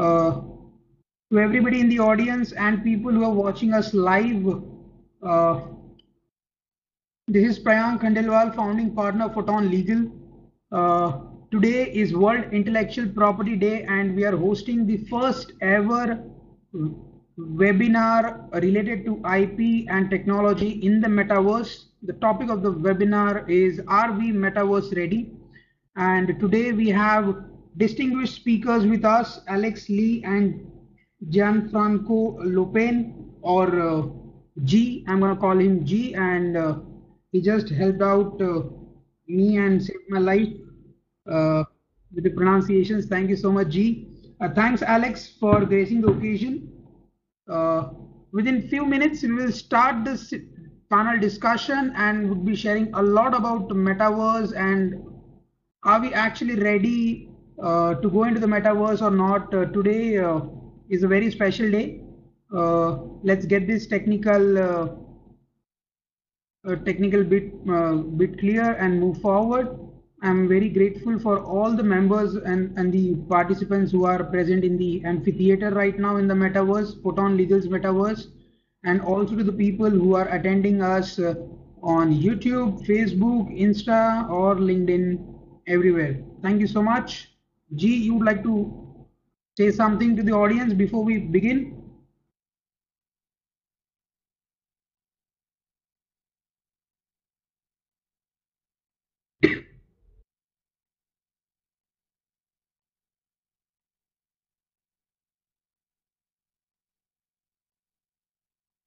Uh, to everybody in the audience and people who are watching us live, uh, this is Priyank Khandelwal, founding partner of Photon Legal. Uh, today is World Intellectual Property Day and we are hosting the first ever webinar related to IP and technology in the metaverse. The topic of the webinar is Are we metaverse ready? And today we have distinguished speakers with us, Alex Lee and Gianfranco Lopen or uh, G. I'm going to call him G and uh, he just helped out uh, me and saved my life uh, with the pronunciations. Thank you so much, G. Uh, thanks, Alex, for gracing the occasion. Uh, within few minutes, we will start this panel discussion and would be sharing a lot about metaverse and are we actually ready uh, to go into the metaverse or not. Uh, today uh, is a very special day. Uh, let's get this technical technical bit bit clear and move forward. I'm very grateful for all the members and, and the participants who are present in the amphitheater right now in the metaverse, Photon Legal's metaverse, and also to the people who are attending us uh, on YouTube, Facebook, Insta, or LinkedIn, everywhere. Thank you so much. G, you would like to say something to the audience before we begin?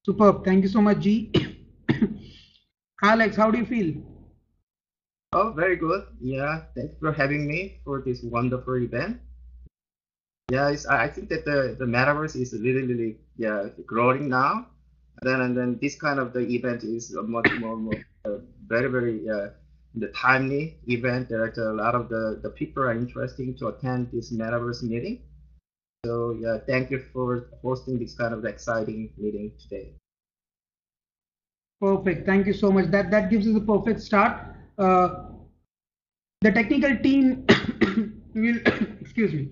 Superb. Thank you so much, G. Alex, how do you feel? Oh, very good. Yeah, thanks for having me for this wonderful event. Yeah, I think that the, the metaverse is really, really yeah growing now. Then and then this kind of the event is a much more, more uh, very very uh, the timely event that a lot of the, the people are interested to attend this metaverse meeting. So yeah, thank you for hosting this kind of exciting meeting today. Perfect. Thank you so much. That that gives us a perfect start. Uh, the technical team will excuse me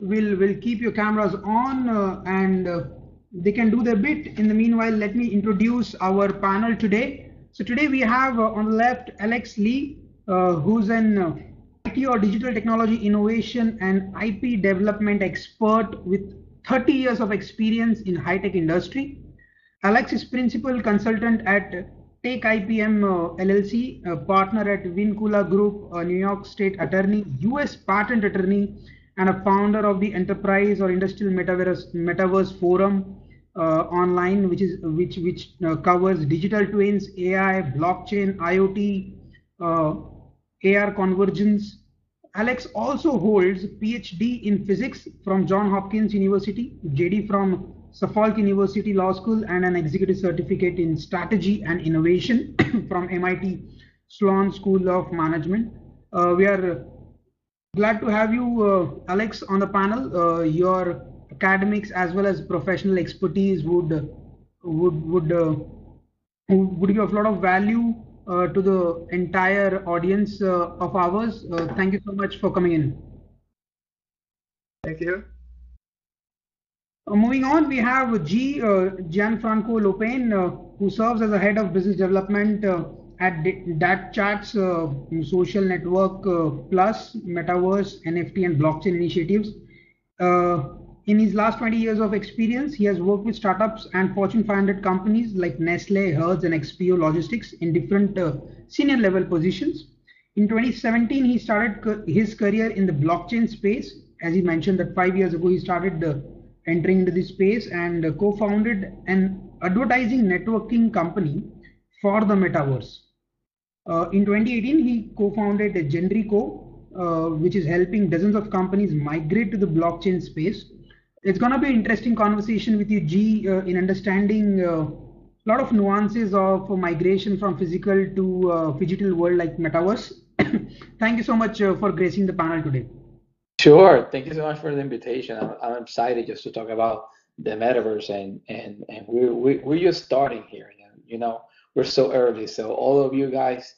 will will keep your cameras on uh, and uh, they can do their bit. In the meanwhile, let me introduce our panel today. So today we have uh, on the left Alex Lee, uh, who's an IT or digital technology innovation and IP development expert with 30 years of experience in high-tech industry. Alex is principal consultant at TechIPm uh, LLC, a partner at Vincula Group, a New York State attorney, US patent attorney, and a founder of the Enterprise or Industrial Metaverse, Metaverse Forum uh, online, which is which which uh, covers digital twins, AI, blockchain, IoT, AR convergence, Alex also holds PhD in physics from John Hopkins University, JD from Suffolk University Law School, and an executive certificate in strategy and innovation from MIT Sloan School of Management. Uh, we are glad to have you, uh, Alex, on the panel. Uh, your academics as well as professional expertise would would would uh, would give a lot of value uh, to the entire audience uh, of ours. Thank you so much for coming in. Thank you. Moving on, we have G. Gianfranco Lopen, who serves as the head of business development at DATChat's uh, social network uh, plus metaverse nft and blockchain initiatives uh, in his last 20 years of experience, he has worked with startups and Fortune 500 companies like Nestle, Hertz, and XPO Logistics in different uh, senior level positions. In 2017, he started his career in the blockchain space. As he mentioned, that five years ago, he started uh, entering into this space and uh, co founded an advertising networking company for the metaverse. Uh, in 2018, he co founded Genrico, uh, which is helping dozens of companies migrate to the blockchain space it's going to be an interesting conversation with you, G, uh, in understanding a uh, lot of nuances of migration from physical to uh, digital world like metaverse. Thank you so much uh, for gracing the panel today. Sure. Thank you so much for the invitation. I'm, I'm excited just to talk about the metaverse and and and we're we, we're just starting here. You know, we're so early. So all of you guys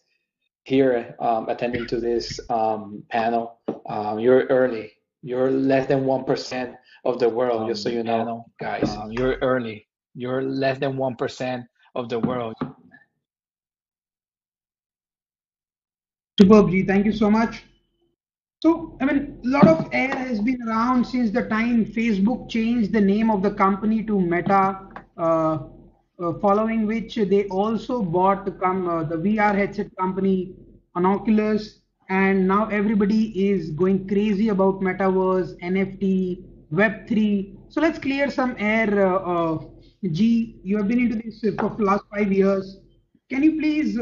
here um, attending to this um, panel, um, you're early You're less than one percent of the world, Um, just so you know, Nano, guys. uh, you're early. You're less than 1% of the world. Superb, G. Thank you so much. So, I mean, a lot of air has been around since the time Facebook changed the name of the company to Meta, uh, uh, following which they also bought the, com- uh, the VR headset company Oculus, and now everybody is going crazy about metaverse, NFT, Web3. So let's clear some air. Uh, G, you have been into this for the last five years. Can you please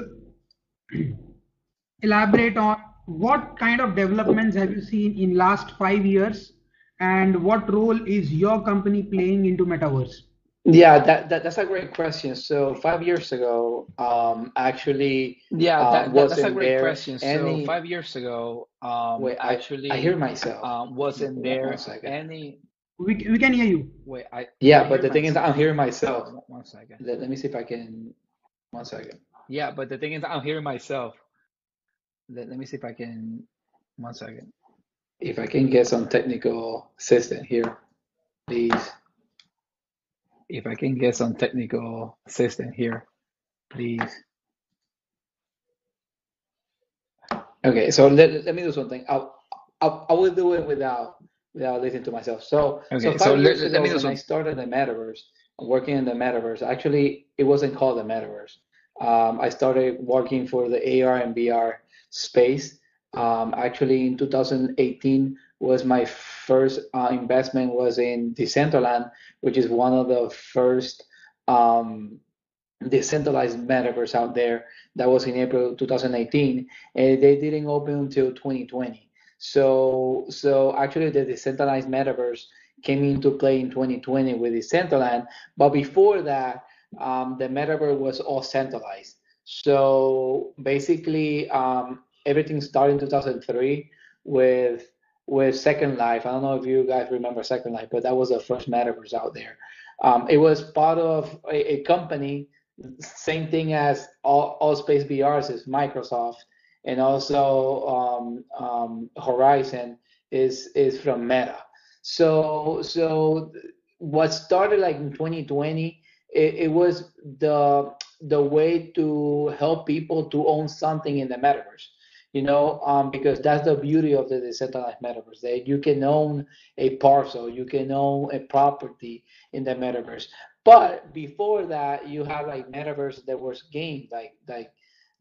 elaborate on what kind of developments have you seen in last five years and what role is your company playing into metaverse Yeah, that, that that's a great question. So five years ago, um, actually, Yeah, uh, that, that- that's a wasn't great there question. So five years ago, um, Wait, I- actually, I hear myself. um, wasn't One there any? we, we can hear you Wait, I. Yeah, I but hear the thing is. I'm hearing myself. One- One second. Let, let me see if I can. One second. Yeah, but the thing is, I'm hearing myself. Let, let me see if I can. One second. If I can get some technical assistance here, please. If I can get some technical assistance here, please. Okay, so let, let me do something. I'll, I'll, I will do it without without listening to myself. So, Okay, so five so let- years let ago me do when I started the metaverse, working in the metaverse, actually it wasn't called the metaverse. Um, I started working for the AR and VR space. Um, actually, in 2018 was my first uh, investment was in Decentraland, which is one of the first um, decentralized metaverse out there. That was in April 2018, and they didn't open until 2020. So, so actually, the decentralized metaverse came into play in 2020 with Decentraland. But before that, um, the metaverse was all centralized. So basically, um, everything started in 2003 with with Second Life. I don't know if you guys remember Second Life, but that was the first metaverse out there. Um, it was part of a, a company, same thing as all, AltspaceVRs is Microsoft, and also um, um, Horizon is is from Meta. So so what started like in 2020, it, it was the the way to help people to own something in the metaverse you know, um, because that's the beauty of the decentralized metaverse. That you can own a parcel, you can own a property in the metaverse. But before that, you have like metaverse that was games like like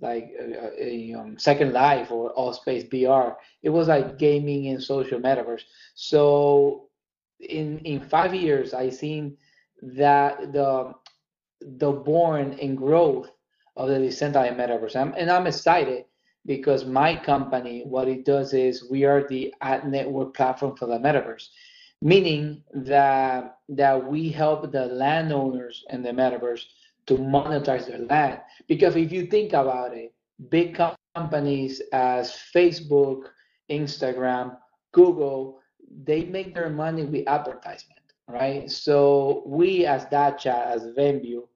like uh, a, um, Second Life or AltspaceVR. It was like gaming and social metaverse. So in in five years, I seen that the the born and growth of the decentralized metaverse, I'm, and I'm excited because my company, what it does is we are the ad network platform for the metaverse, meaning that that we help the landowners in the metaverse to monetize their land. Because if you think about it, big com- companies as Facebook, Instagram, Google, they make their money with advertisement, right? So we as DATChat, as Venview,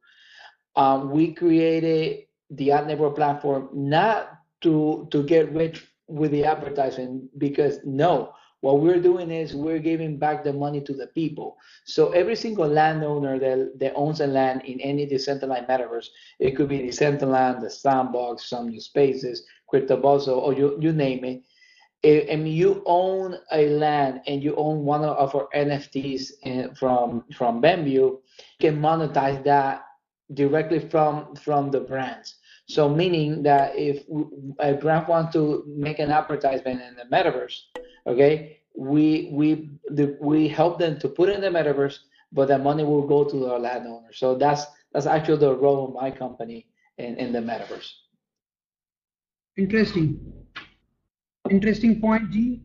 um, we created the ad network platform not to to get rich with the advertising because no what we're doing is we're giving back the money to the people so every single landowner that, that owns a land in any decentralized metaverse it could be decentraland the sandbox some new spaces Cryptovoxels or you, you name it and you own a land and you own one of our nfts in, eh, from from Benview, you can monetize that directly from from the brands so meaning that if a brand wants to make an advertisement in the metaverse, okay, we we the, we help them to put in the metaverse, but the money will go to the landowner. So that's that's actually the role of my company in, in the metaverse. interesting interesting point g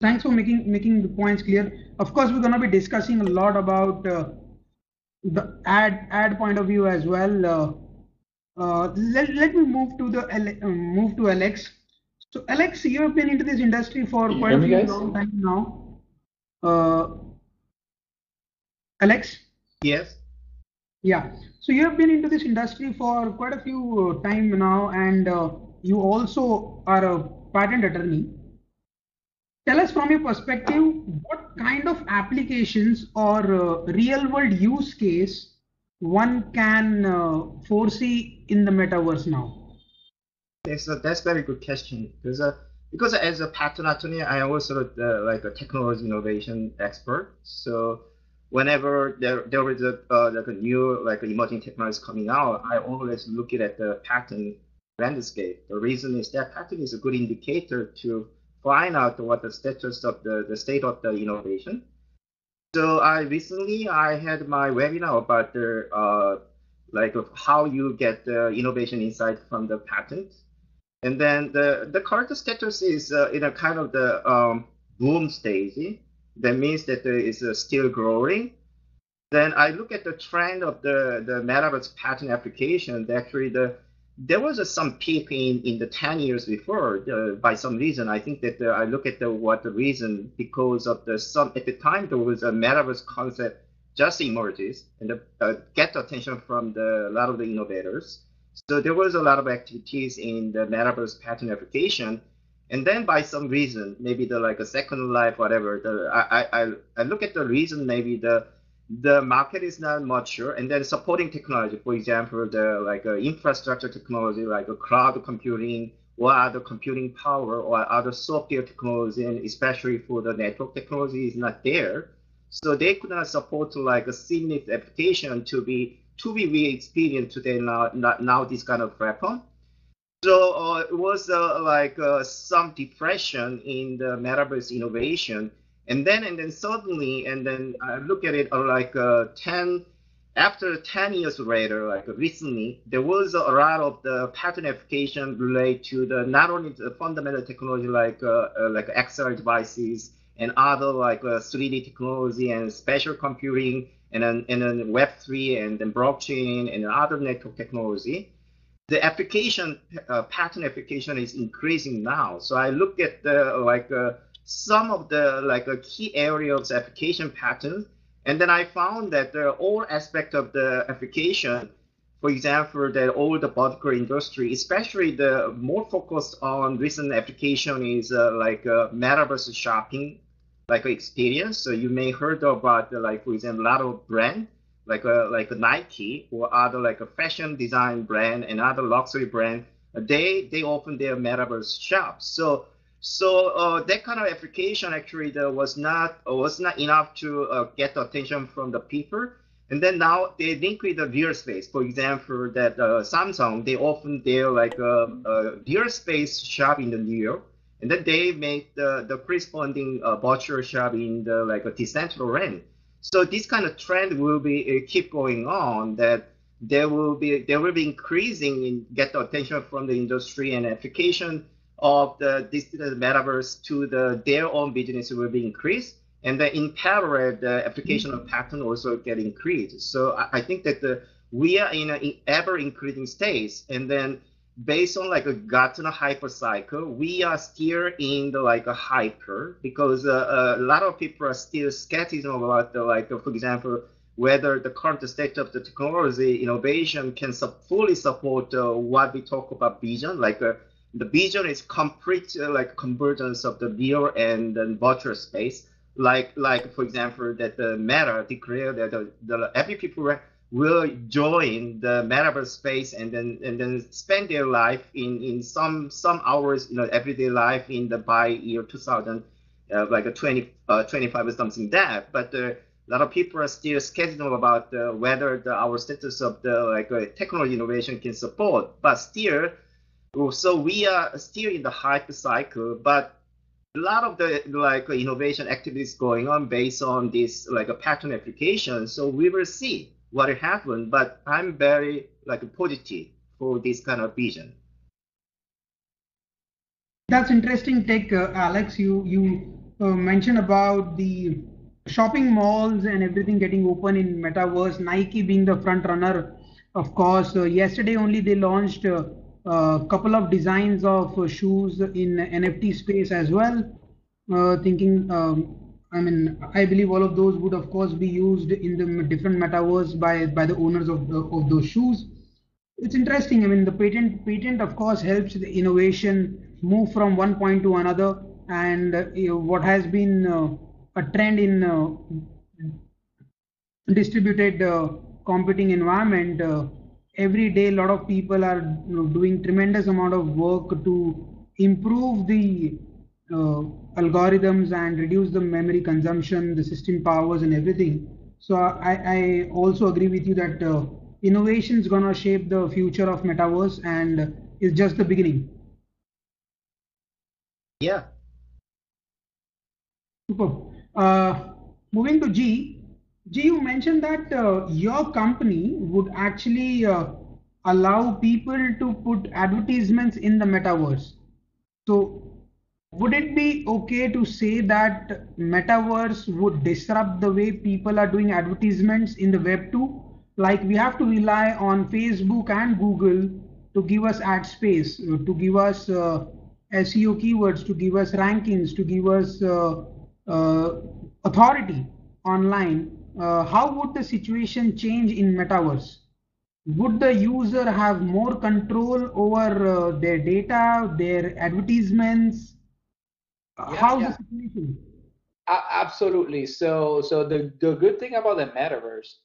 thanks for making making the points clear. Of course we're going to be discussing a lot about uh, the ad ad point of view as well. Uh, uh, let, let me move to the uh, move to alex so alex you have been into this industry for you quite a few guys? long time now. Uh, alex Yes. yeah, so you have been into this industry for quite a few uh, time now, and uh, you also are a patent attorney. tell us from your perspective what kind of applications or uh, real world use case one can uh, foresee in the metaverse now? That's a, that's very good question. Because uh, because as a patent attorney i am also uh, like a technology innovation expert. So whenever there there is a uh, like a new like emerging technology coming out i always look at the patent landscape the reason is that patent is a good indicator to find out what the status of the, the state of the innovation. So I recently I had my webinar about the uh, like how you get the innovation insight from the patent, and then the the current status is uh, in a kind of the um, boom stage. That means that it is uh, still growing. Then I look at the trend of the the metaverse patent application. Actually, the there was uh, some peak in, the 10 years before uh, by some reason. I think that uh, I look at the, what the reason because of the some at the time there was a metaverse concept just emerges and uh, get attention from the, a lot of the innovators. So there was a lot of activities in the metaverse patent application. And then by some reason, maybe the like a second life, whatever, the, I, I, I look at the reason maybe the the market is not mature and then supporting technology for example the like uh, infrastructure technology like a cloud computing or other computing power or other software technology and especially for the network technology is not there. So they could not support like a seamless application to be to be really experienced today now not now this kind of platform. So uh, it was uh, like uh, some depression in the metaverse innovation and then and then suddenly and then I look at it uh, like uh, 10 after 10 years later like recently there was a lot of the patent application related to the not only the fundamental technology like uh, uh, like XR devices and other like 3D uh, technology and spatial computing and then and then Web3 and then blockchain and other network technology the application uh, patent application is increasing now. So I look at the like uh, some of the like a key areas of application patent. And then I found that there are all aspects of the application, for example, that all the vertical industry, especially the more focused on recent application is uh, like uh, metaverse shopping, like experience. So you may heard about uh, like, for example, a lot of brand, like a, uh, like a Nike or other like a fashion design brand and other luxury brand, they, they open their metaverse shops. So so uh, that kind of application actually was not uh, was not enough to uh, get attention from the people. And then now they link with the real space. For example, that uh, Samsung they open their like a, a real space shop in the New York, and then they make the the corresponding virtual shop in the like a Decentraland. So this kind of trend will be uh, keep going on. That there will be there will be increasing in get the attention from the industry and application of the digital metaverse to the their own business will be increased. And then in parallel, the application of patent also get increased. So I, I think that the, we are in an ever increasing stage. And then based on like a Gartner hype cycle, we are still in the like a hyper because uh, a lot of people are still skeptical about the like, uh, for example, whether the current state of the technology innovation can fully support uh, what we talk about vision, like uh, the vision is complete uh, like convergence of the real and the virtual space. Like like for example that the Meta declared that the, the every people will join the metaverse space and then and then spend their life in in some some hours you know everyday life in the by year 2000 uh, like a 20 uh, 25 or something that but uh, a lot of people are still skeptical about uh, whether the, our status of the like uh, technology innovation can support but still so we are still in the hype cycle, but a lot of the like innovation activities going on based on this like a patent application. So we will see what will happen, but I'm very like positive for this kind of vision. That's interesting take, uh, Alex. You you uh, mentioned about the shopping malls and everything getting open in metaverse. Nike being the front runner, of course. Uh, yesterday only they launched uh, a couple of designs of shoes in NFT space as well. Uh, thinking, um, I mean, I believe all of those would of course be used in the different metaverse by by the owners of the, of those shoes. It's interesting. I mean, the patent patent of course helps the innovation move from one point to another. and uh, what has been uh, a trend in distributed uh, computing environment uh, every day a lot of people are you know, doing tremendous amount of work to improve the uh, algorithms and reduce the memory consumption the system powers and everything so i, I also agree with you that uh, innovation is going to shape the future of metaverse and it's just the beginning Yeah. Super. Uh, moving to G, G, you mentioned that uh, your company would actually uh, allow people to put advertisements in the metaverse. So, would it be okay to say that metaverse would disrupt the way people are doing advertisements in the web 2? Like we have to rely on Facebook and Google to give us ad space, uh, to give us uh, SEO keywords, to give us rankings, to give us uh, uh, authority online. Uh, how would the situation change in metaverse? Would the user have more control over uh, their data, their advertisements? Uh, Yeah, How's yeah. the situation? A- absolutely. So, so the, the good thing about the metaverse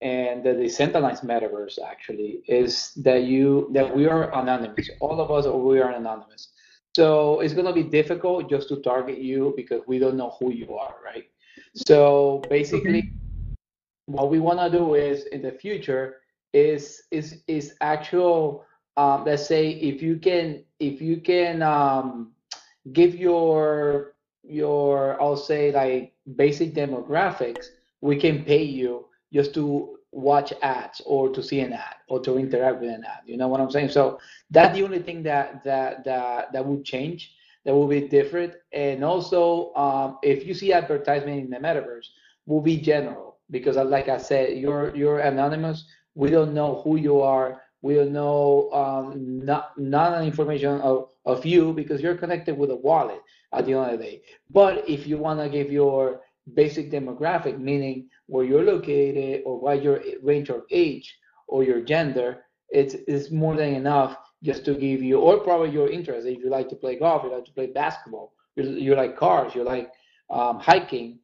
and the decentralized metaverse actually is that you that we are anonymous. All of us, we are anonymous. So it's gonna be difficult just to target you because we don't know who you are, right? So basically, what we want to do is in the future is is is actual. Um, let's say if you can if you can um, give your your I'll say like basic demographics, we can pay you just to watch ads or to see an ad or to interact with an ad. You know what I'm saying? So that's the only thing that that that that would change. That will be different. And also, um, if you see advertisement in the metaverse, will be general because, uh, like I said, you're you're anonymous. We don't know who you are. We don't know um, not none information of, of you because you're connected with a wallet at the end of the day. But if you want to give your basic demographic, meaning where you're located or what your range of age or your gender, it's, it's more than enough just to give you, or probably your interest. If you like to play golf, you like to play basketball, you, you like cars, you like um, hiking.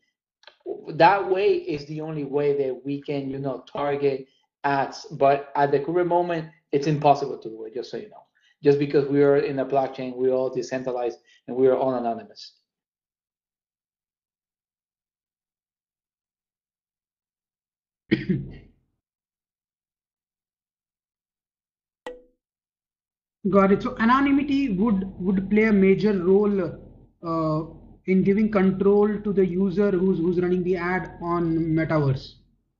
That way is the only way that we can, you know, target ads. But at the current moment, it's impossible to do it, just so you know. Just because we are in a blockchain, we're all decentralized and we are all anonymous. Got it. So anonymity would would play a major role uh, in giving control to the user who's who's running the ad on metaverse.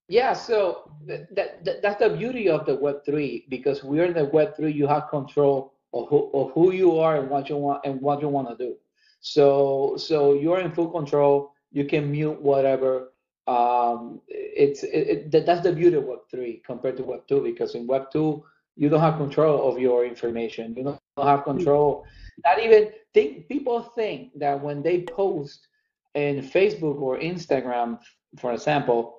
Yeah, so that, that that's the beauty of the Web three because we're in the Web three. You have control of who of who you are and what you want and what you want to do. So so you're in full control. You can mute whatever. Um, it's it, it, that, that's the beauty of Web three compared to Web two because in Web two you don't have control of your information. You don't have control. Not even think people think that when they post in Facebook or Instagram, for example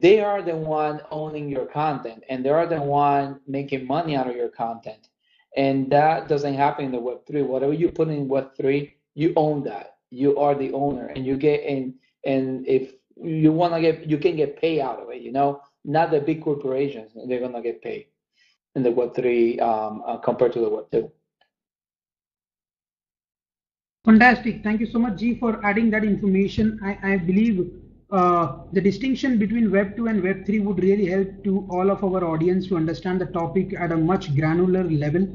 they are the one owning your content and they are the one making money out of your content. And that doesn't happen in the web3 whatever you put in web3 you own that. You are the owner and you get in and if you want to get you can get paid out of it you know? Not the big corporations they're going to get paid in the web3 um, uh, compared to the web2 Fantastic. Thank you so much, G, for adding that information. I, I believe uh, the distinction between Web 2 and Web 3 would really help to all of our audience to understand the topic at a much granular level.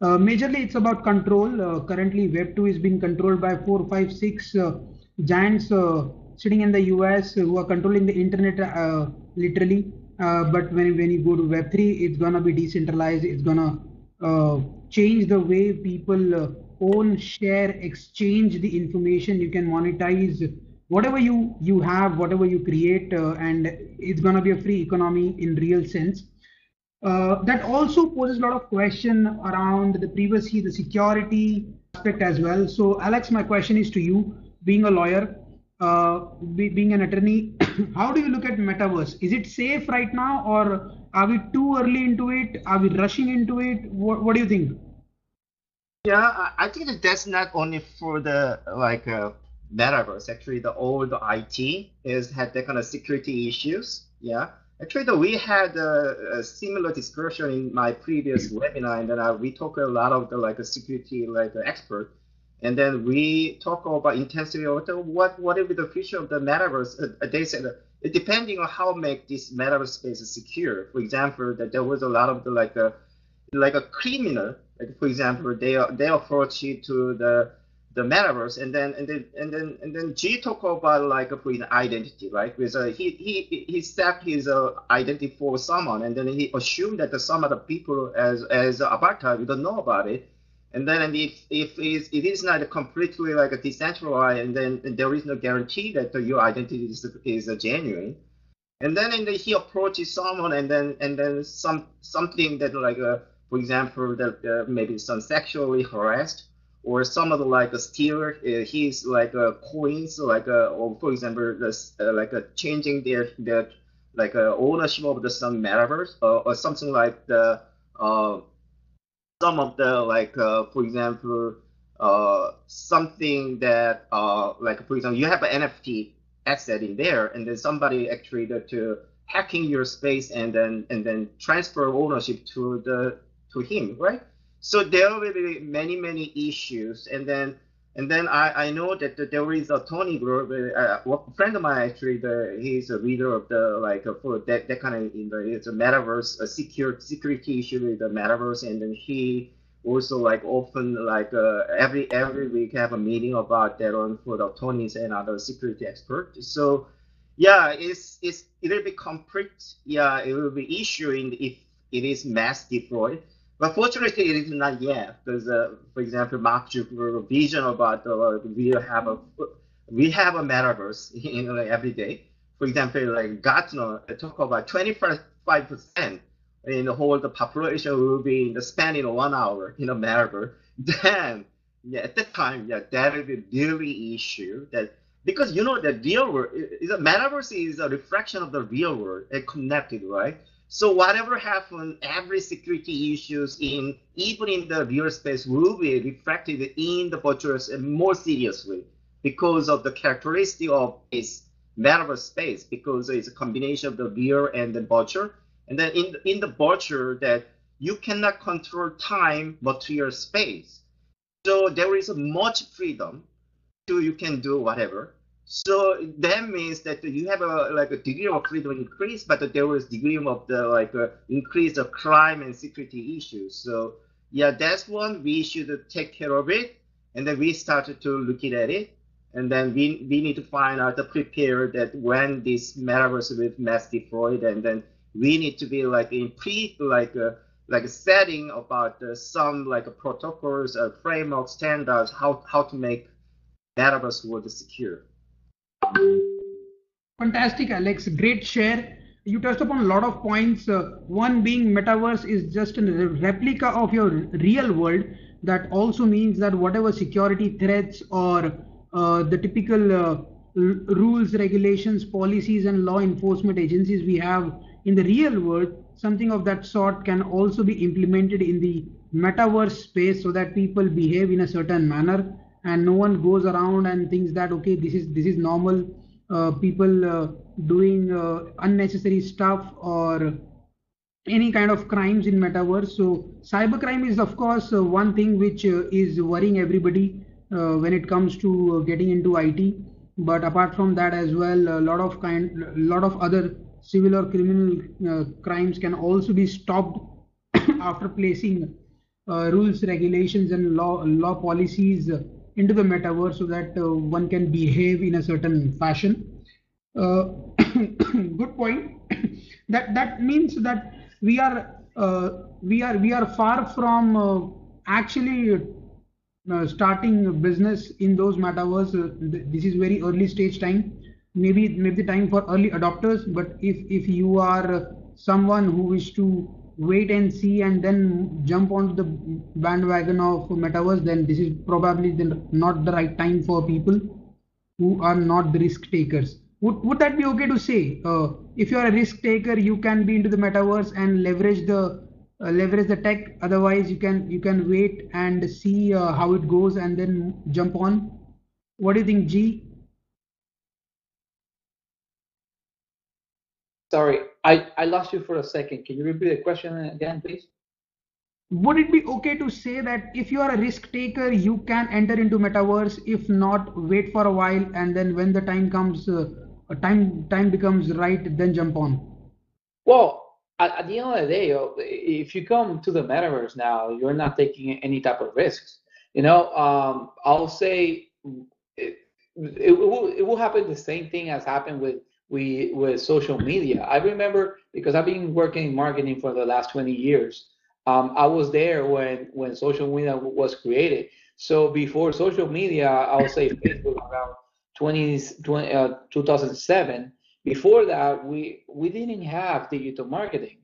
Uh, majorly, it's about control. Uh, currently, Web 2 is being controlled by four, five, six uh, giants uh, sitting in the US who are controlling the internet uh, literally. But when, when you go to Web 3, it's going to be decentralized. It's going to change the way people own, share, exchange the information. You can monetize whatever you you have, whatever you create, uh, and it's gonna be a free economy in real sense. Uh, that also poses a lot of question around the privacy, the security aspect as well. So, Alex, my question is to you, being a lawyer, uh, be, being an attorney, how do you look at metaverse? Is it safe right now, or are we too early into it? Are we rushing into it? What, what do you think? Yeah, I, I think that that's not only for the like uh, metaverse. Actually, the old IT is had that kind of security issues. Yeah, actually, we had a, a similar discussion in my previous webinar, and then uh, we talk a lot of the like a security like uh, expert, and then we talk about intensity of what what will be the future of the metaverse. Uh, they said uh, depending on how make this metaverse space secure. For example, that there was a lot of the like a like a criminal like for example, they they approach it to the the metaverse, and then and then and then and then G talk about like for an identity, right? Because uh, he he he set his uh, identity for someone, and then he assumed that some other people as as avatar we don't know about it. And then and if if it is not completely like a decentralized, and then and there is no guarantee that your identity is is a genuine. And then and he approaches someone, and then and then some something that like a for example, that uh, maybe some sexually harassed or some of the like a stealer, uh, he's like a coins, like a, or for example, this, uh, like a changing their their like a ownership of the some metaverse or something like the uh, some of the like uh, for example uh, something that uh, like for example you have an NFT asset in there and then somebody actually to hacking your space and then and then transfer ownership to the to him, right? So there will be many, many issues. And then and then I, I know that there is a Tony group, uh, a friend of mine actually, the, he's a leader of the like uh, for that, that kind of in the it's a metaverse, a secure security issue with the metaverse, and then he also like often like uh, every every week have a meeting about that on for the Tonys and other security experts. So yeah, it's it's it will be complete. Yeah, it will be issuing if it is mass deployed. But fortunately, it is not yet because, uh, for example, Mark Zuckerberg vision about uh, we have a we have a metaverse you know, like every day. For example, like Gartner talk about 25 percent in the whole the population will be in the span in one hour in a metaverse. Then, yeah, at that time, yeah, that will be really issue that because you know the real world, is a metaverse is a reflection of the real world and connected, right? So whatever happens, every security issues in even in the real space will be reflected in the virtual more seriously because of the characteristic of this metaverse space because it's a combination of the real and the virtual. And then in in the virtual that you cannot control time, material, space. So there is much freedom to you can do whatever. So that means that you have a like a degree of freedom increase, but there was degree of the like uh, increase of crime and security issues. So yeah, that's one we should take care of it, and then we started to looking at it, and then we we need to find out to prepare that when this metaverse be mass deployed, and then we need to be like in pre like a like setting about uh, some like protocols, uh, framework standards, how how to make metaverse world secure. Fantastic, Alex. Great share. You touched upon a lot of points. Uh, one being metaverse is just a replica of your real world. That also means that whatever security threats or uh, the typical uh, rules, regulations, policies, and law enforcement agencies we have in the real world, something of that sort can also be implemented in the metaverse space so that people behave in a certain manner and no one goes around and thinks that okay this is this is normal uh, people uh, doing uh, unnecessary stuff or any kind of crimes in metaverse. So cybercrime is of course uh, one thing which uh, is worrying everybody uh, when it comes to getting into IT but apart from that as well a lot of kind lot of other civil or criminal crimes can also be stopped after placing rules regulations and law law policies into the metaverse so that uh, one can behave in a certain fashion. Uh, good point. that that means that we are uh, we are we are far from uh, actually uh, starting business in those metaverse. Uh, this is very early stage time. Maybe maybe time for early adopters. But if if you are someone who wish to wait and see and then jump onto the bandwagon of metaverse then this is probably the, not the right time for people who are not the risk takers would, would that be okay to say uh, if you are a risk taker you can be into the metaverse and leverage the uh, leverage the tech. Otherwise, you can you can wait and see uh, how it goes and then jump on. What do you think, G? Sorry, I, I lost you for a second. Can you repeat the question again, please? Would it be okay to say that if you are a risk taker, you can enter into metaverse? If not, wait for a while and then when the time comes, uh, time time becomes right, then jump on. Well, at, at, the end of the day, if you come to the metaverse now, you're not taking any type of risks. You know, um, I'll say it, it, will, it will happen the same thing as happened with we with social media. I remember because I've been working in marketing for the last 20 years. Um, I was there when when social media was created. So before social media, I would say Facebook around 20, 20 uh, 2007. Before that, we we didn't have digital marketing.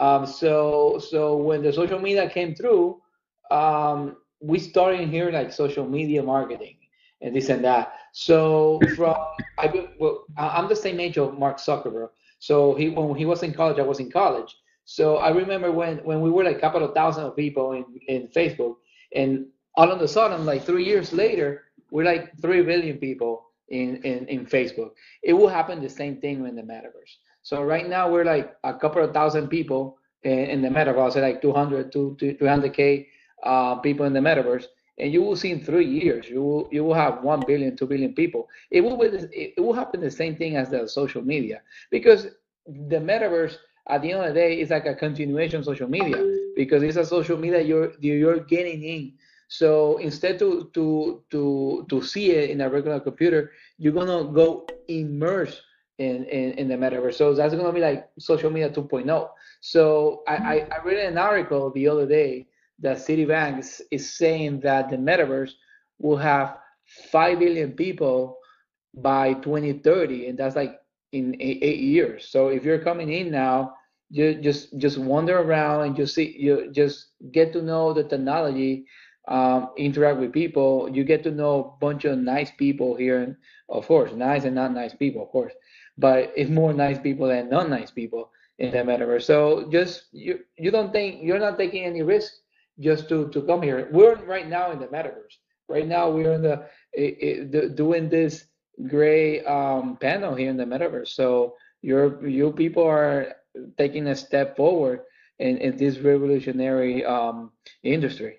Um, so so when the social media came through, um, we started hearing like social media marketing and this and that. So from I well, I'm the same age of Mark Zuckerberg. So he when he was in college, I was in college. So I remember when when we were like a couple of thousand of people in in Facebook, and all of a sudden, like three years later, we're like three billion people in in in Facebook. It will happen the same thing in the metaverse. So right now we're like a couple of thousand people in, in the metaverse, like 200 to 300k uh, people in the metaverse and you will see in three years you will you will have 1 billion 2 billion people it will it will happen the same thing as the social media because the metaverse at the end of the day is like a continuation of social media because it's a social media you're you're getting in so instead to to to to see it in a regular computer you're gonna go immerse in, in, in the metaverse. So that's gonna be like social media 2.0. So I, I, I read an article the other day that Citibank is, is saying that the metaverse will have 5 billion people by 2030 and that's like in eight, eight years. So if you're coming in now you just just wander around and just see you just get to know the technology um, interact with people. You get to know a bunch of nice people here and of course nice and not nice people of course but it's more nice people than non nice people in the metaverse. So just you you don't think you're not taking any risk just to, to come here. We're right now in the metaverse. Right now we're in the, the doing this gray um, panel here in the metaverse. So your you people are taking a step forward in, in this revolutionary um, industry.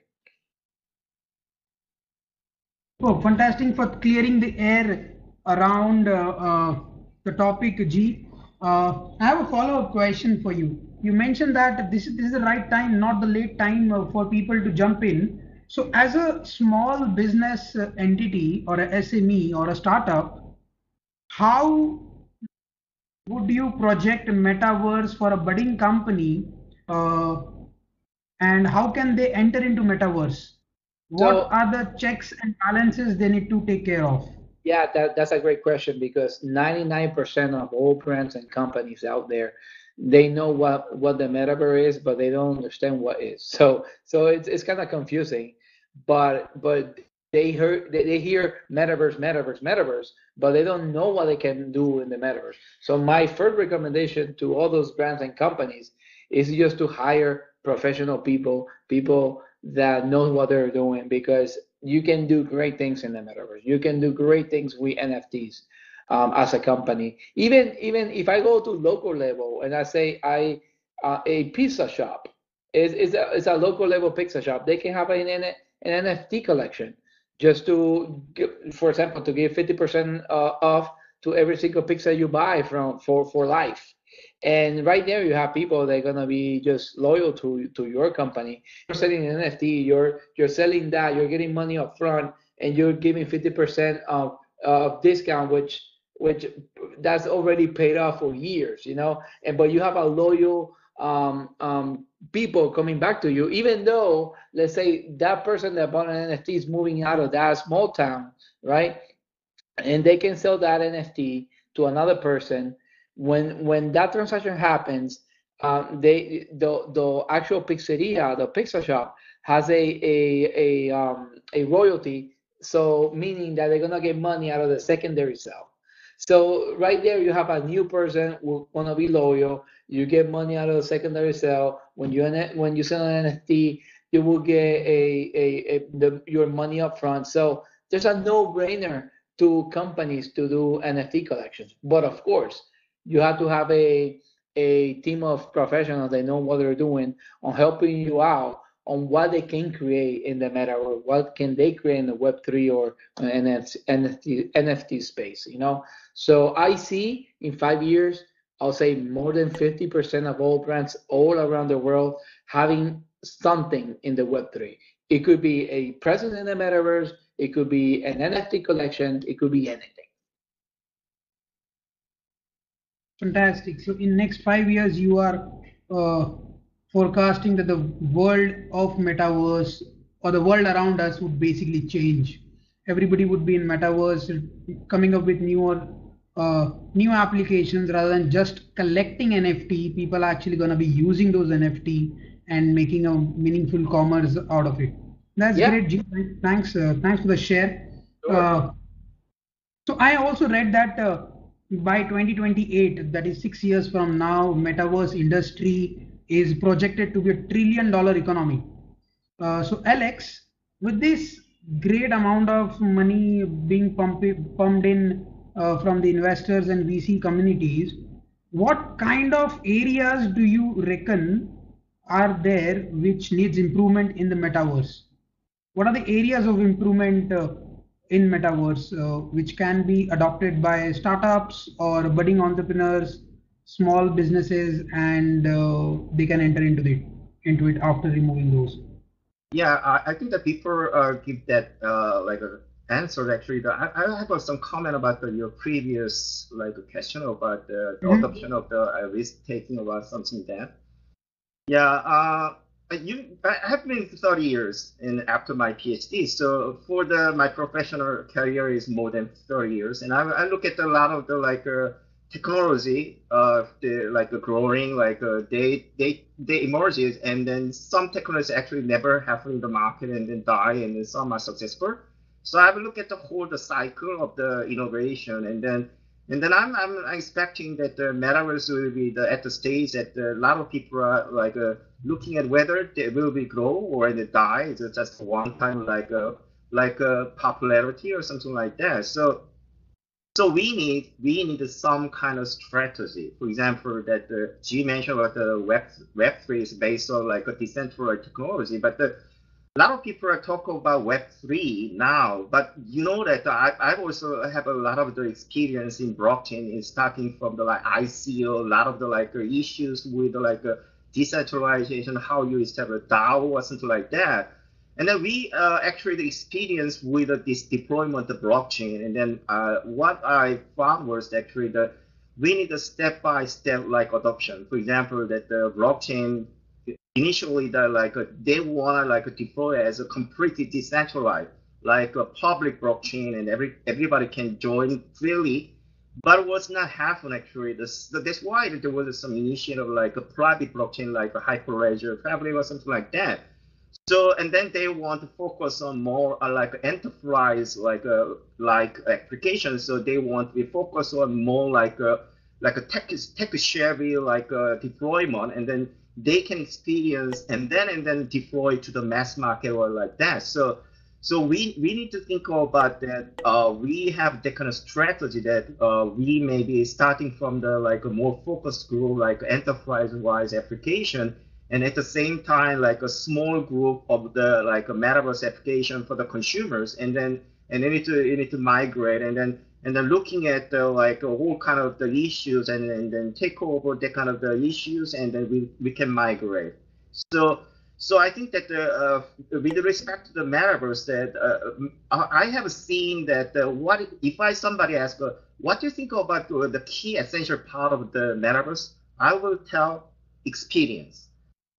Oh, fantastic for clearing the air around uh, uh, the topic, G. Uh, I have a follow-up question for you you mentioned that this, this is the right time, not the late time uh, for people to jump in. So as a small business uh, entity or a SME or a startup, how would you project metaverse for a budding company uh, and how can they enter into metaverse? What so, are the checks and balances they need to take care of? Yeah, that, that's a great question because 99% of all brands and companies out there they know what what the metaverse is, but they don't understand what is. So so it's it's kind of confusing, but but they hear they, they hear metaverse, metaverse, metaverse, but they don't know what they can do in the metaverse. So my first recommendation to all those brands and companies is just to hire professional people, people that know what they're doing, because you can do great things in the metaverse. You can do great things with NFTs um, as a company. Even even if I go to local level and I say I uh, a pizza shop is is a, is a local level pizza shop, they can have an an NFT collection just to for example to give 50% uh, off to every single pizza you buy from for for life and right there you have people that are gonna be just loyal to to your company you're selling an nft you're you're selling that you're getting money up front and you're giving 50% of, of discount which which that's already paid off for years, you know. And but you have a loyal um, um, people coming back to you, even though let's say that person that bought an NFT is moving out of that small town, right? And they can sell that NFT to another person. When when that transaction happens, um, they the the actual pizzeria, the pizza shop, has a a a um, a royalty. So meaning that they're gonna get money out of the secondary sale. So right there, you have a new person who wanna be loyal. You get money out of the secondary sale. When you when you sell an NFT, you will get a, a, a the, your money up front. So there's a no-brainer to companies to do NFT collections. But of course, you have to have a a team of professionals that know what they're doing on helping you out on what they can create in the meta or what can they create in the web3 or NFT, NFT space you know? So i see in five years i'll say more than 50% of all brands all around the world having something in the web3 it could be a presence in the metaverse it could be an nft collection it could be anything fantastic so in next five years you are uh, forecasting that the world of metaverse or the world around us would basically change. Everybody would be in metaverse, coming up with newer uh, new applications rather than just collecting NFT. People are actually going to be using those NFT and making a meaningful commerce out of it. That's yeah. great, G. Thanks, uh, thanks for the share. Sure. Uh, so I also read that uh, by 2028, that is six years from now, metaverse industry is projected to be a trillion dollar economy. Uh, so Alex, with this great amount of money being pumped, pumped in uh, from the investors and VC communities, what kind of areas do you reckon are there which needs improvement in the metaverse? What are the areas of improvement uh, in metaverse uh, which can be adopted by startups or budding entrepreneurs small businesses and uh, they can enter into it into it after removing those yeah i, I think that people uh, give that uh, like a answer actually the, I, I have some comment about the, your previous like question about the, the mm-hmm. adoption of the risk taking about something that yeah uh, you I have been 30 years in after my PhD. So for the my professional career is more than 30 years, and I, I look at a lot of the like uh, technology uh the like the growing like uh, they they they emerges and then some technologies actually never happen in the market and then die and then some are successful so i look at the whole the cycle of the innovation and then and then i'm i'm expecting that the metaverse will be the at the stage that a lot of people are like uh, looking at whether they will be grow or they die it's just one time like a uh, like a uh, popularity or something like that so so we need we need some kind of strategy. For example, that uh, G mentioned about the Web Web three is based on like a decentralized technology, but the, a lot of people are talking about Web three now. But you know that I I also have a lot of the experience in blockchain, in starting from the like ICO, a lot of the like issues with like decentralization, how you establish DAO or something like that. And then we uh, actually experience with uh, this deployment of blockchain. And then uh, what I found was actually that we need a step-by-step like adoption. For example, that the blockchain initially that like uh, they want to like deploy as a completely decentralized, like a public blockchain, and every everybody can join freely. But was not happen actually. This, that's why there was some initiative like a private blockchain, like a Hyperledger Fabric or something like that so and then they want to focus on more uh, like enterprise like uh, like applications. So they want to focus on more like a like a tech tech savvy like a deployment, and then they can experience and then and then deploy to the mass market or like that. So so we, we need to think about that. Uh, we have the kind of strategy that uh, we may be starting from the like a more focused group, like enterprise-wise application, and at the same time like a small group of the like a metaverse application for the consumers and then and they need to you need to migrate and then and then looking at the like all kind of the issues and, and then take over the kind of the issues and then we, we can migrate so so I think that uh, with respect to the metaverse, that uh, I have seen that uh, what if I somebody ask, uh, what do you think about the key essential part of the metaverse? I will tell experience.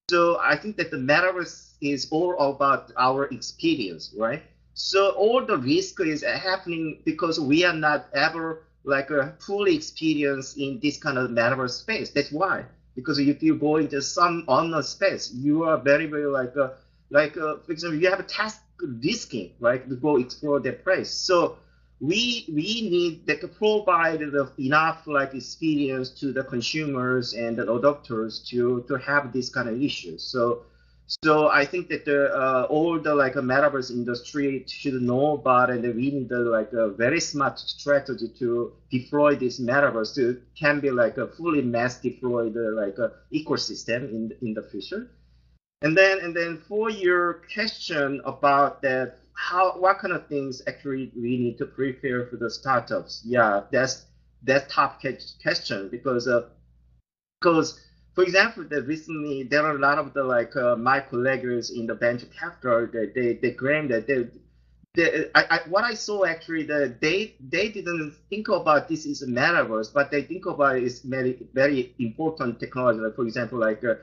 So I think that the metaverse is all about our experience, right? So all the risk is happening because we are not ever like a fully experienced in this kind of metaverse space. That's why. Because if you go into some unknown space, you are very, very like a, like a, for example, you have a task risking, right, to go explore that place. So we we need to provide enough like experience to the consumers and the adopters to to have this kind of issues. So so I think that the, uh, all the like a metaverse industry should know about and we need the, like a very smart strategy to deploy this metaverse to can be like a fully mass deployed like a ecosystem in in the future. And then and then for your question about that, how what kind of things actually we need to prepare for the startups? Yeah, that's that's top question because uh, because for example, that recently there are a lot of the like uh, my colleagues in the venture capital that they, they claim that they, they I, I, what I saw actually that they they didn't think about this is a metaverse, but they think about it is very very important technology. Like for example, like uh,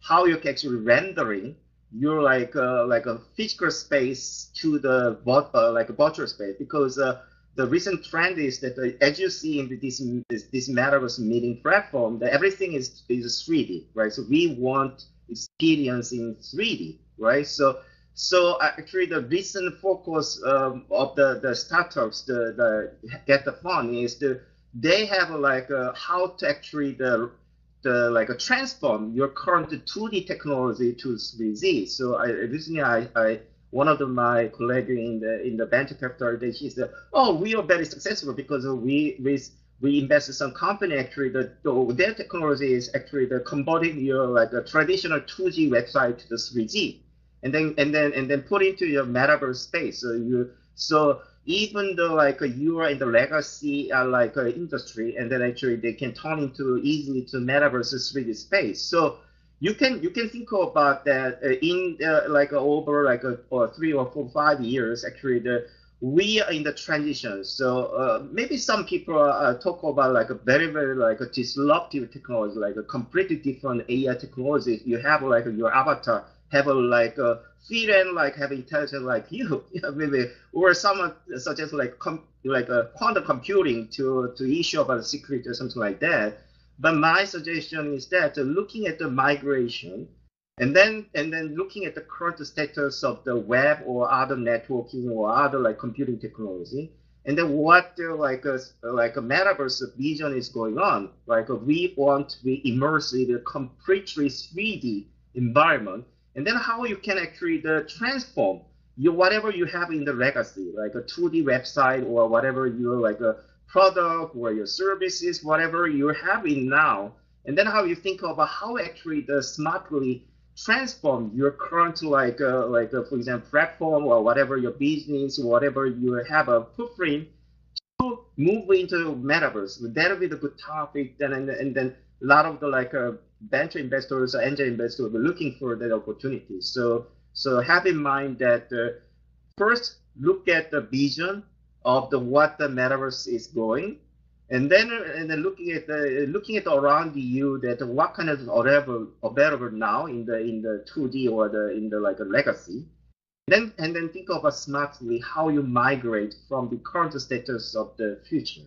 how you can actually rendering your like uh, like a physical space to the uh, like a virtual space because uh, the recent trend is that uh, as you see in this this, this metaverse meeting platform, that everything is is 3D, right? So we want experience in 3D, right? So so uh, actually the recent focus um, of the the startups, the the get the fund is the they have like uh, how to actually the the like a transform your current 2D technology to 3D. So I recently I, I one of the, my colleagues in the in the venture capital, they she said, "Oh, we are very successful because we we we invested some company actually the, the their technology is actually the converting your like a traditional 2D website to the 3D, and then and then and then put into your metaverse space. So you so even though like you are in the legacy uh, like uh, industry, and then actually they can turn into easily to metaverse 3D space. So you can you can think about that uh, in uh, like uh, over like a, or three or four five years actually the we are in the transition. So uh, maybe some people uh, talk about like a very very like a disruptive technology like a completely different ai technology. You have like your avatar have a like a feel and like have intelligence like you. Maybe or someone such as like com- like a quantum computing to to issue about a secret or something like that but my suggestion is that uh, looking at the migration and then and then looking at the current status of the web or other networking or other like computing technology, and then what the, like a like a metaverse vision is going on. Like uh, we want to be a completely 3D environment, and then how you can actually the transform your whatever you have in the legacy, like a 2D website or whatever you like a product or your services, whatever you have in now, and then how you think about how actually the smart smartly transform your current like uh, like uh, for example platform or whatever your business whatever you have a footprint to move into metaverse. That'll be the good topic. Then and, and then a lot of the like uh, venture investors or angel investors are looking for that opportunity. So so have in mind that uh, first look at the vision of the what the metaverse is going. And then and then looking at the looking at around you that what kind of available available now in the in the 2D or the in the like a legacy. Then and then think of smartly how you migrate from the current status of the future.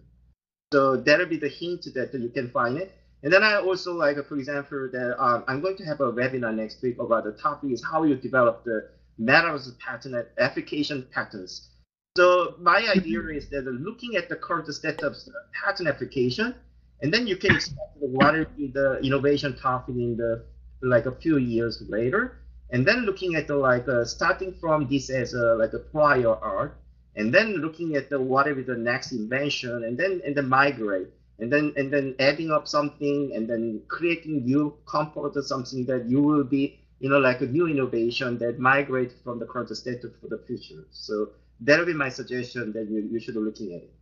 So that'll be the hint that you can find it. And then I also like for example that um, I'm going to have a webinar next week about the topic is how you develop the metaverse patent application patterns so my idea is that looking at the current of patent application, and then you can expect what will be the innovation topic in the like a few years later, and then looking at the like uh, starting from this as a like a prior art, and then looking at the what be the next invention, and then and then migrate, and then and then adding up something, and then creating new component or something that you will be you know like a new innovation that migrate from the current state for the future. So that'll be my suggestion that you, you should be looking at it.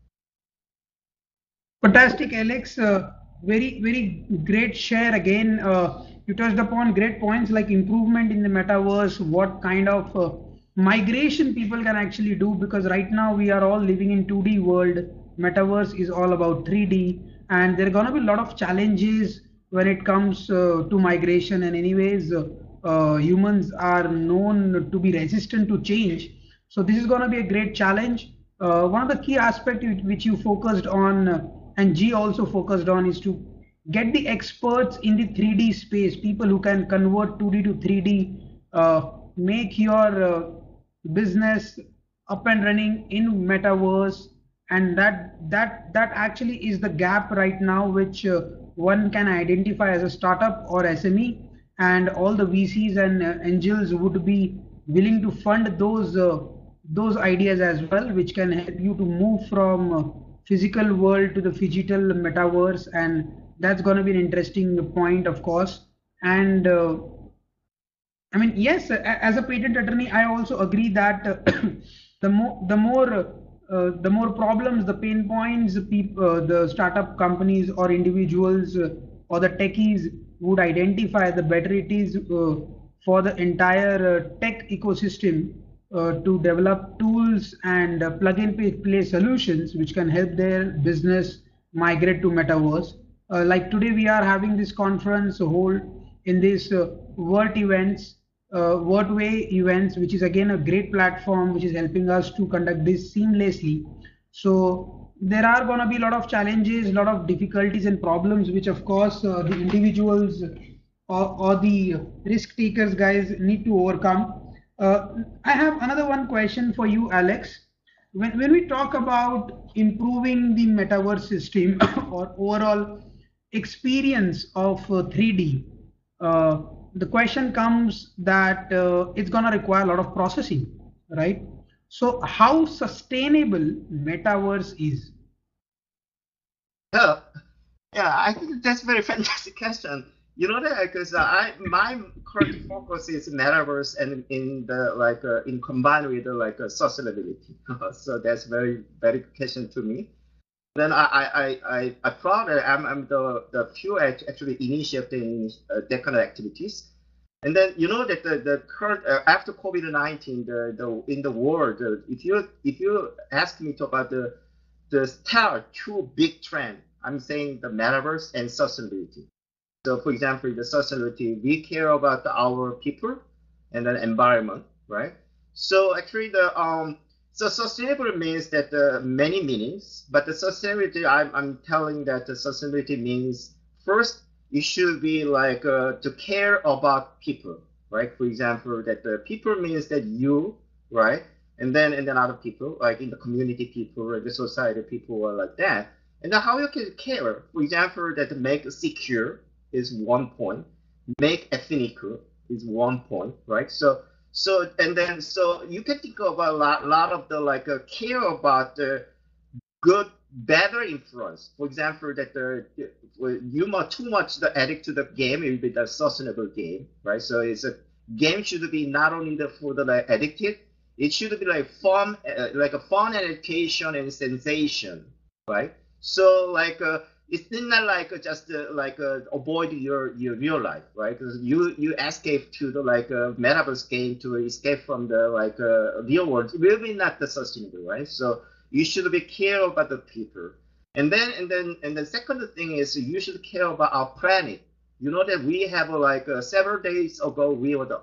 Fantastic, Alex. Uh, very, very great share again. Uh, you touched upon great points like improvement in the metaverse, what kind of uh, migration people can actually do because right now we are all living in 2D world. Metaverse is all about 3D and there are going to be a lot of challenges when it comes uh, to migration and anyways uh, uh, humans are known to be resistant to change so this is going to be a great challenge. Uh, one of the key aspects which you focused on uh, and G also focused on is to get the experts in the 3D space, people who can convert 2D to 3D, uh, make your uh, business up and running in metaverse and that that that actually is the gap right now which uh, one can identify as a startup or SME, and all the VCs and uh, angels would be willing to fund those uh, those ideas as well, which can help you to move from physical world to the digital metaverse, and that's going to be an interesting point, of course. And uh, I mean, yes, as a patent attorney, I also agree that uh, the more the more uh, the more problems, the pain points, people, uh, the startup companies or individuals uh, or the techies would identify, the better it is uh, for the entire uh, tech ecosystem Uh, to develop tools and uh, plug and play solutions which can help their business migrate to metaverse. Uh, like today, we are having this conference hold in this World events uh, Wordway events, which is again a great platform which is helping us to conduct this seamlessly. So there are going to be a lot of challenges, a lot of difficulties and problems, which of course uh, the individuals or, or, the risk takers guys need to overcome. Uh, I have another one question for you, Alex. When, when we talk about improving the metaverse system or overall experience of 3D, uh, the question comes that uh, it's going to require a lot of processing, right? So how sustainable metaverse is? Yeah, yeah, I think that's a very fantastic question. You know that because uh, I my current focus is metaverse and in the like uh, in combined with the, like uh, sustainability. so that's very very question to me. Then I I I I proud that I'm, I'm the the few actually initiating uh, that kind of activities. And then you know that the, the current uh, after COVID nineteen, the, the in the world, uh, if you if you ask me to about the the tell two big trend, I'm saying the metaverse and sustainability. So for example, the sustainability, we care about our people and the environment, right? So actually the um so sustainable means that uh, many meanings, but the sustainability I'm I'm telling that the sustainability means first it should be like uh, to care about people, right? For example, that the people means that you, right? And then and then other people, like in the community people or the society people are like that. And then how you can care, for example, that make secure is one point, make ethnic is one point, right? So so and then so you can think of a lot, lot of the like uh, care about the good better influence. For example, that the you are too much the addict to the game, it will be the sustainable game, right? So it's a game should be not only the for the like, addicted, it should be like fun, uh, like a fun education and sensation, right? So like uh, it's not like just uh, like uh, avoid your your real life, right? Because you you escape to the like uh, metaverse game to escape from the like uh, real world. It will be not the sustainable, right? So you should be care about the people. And then and then and the second thing is you should care about our planet. You know that we have like uh, several days ago we were the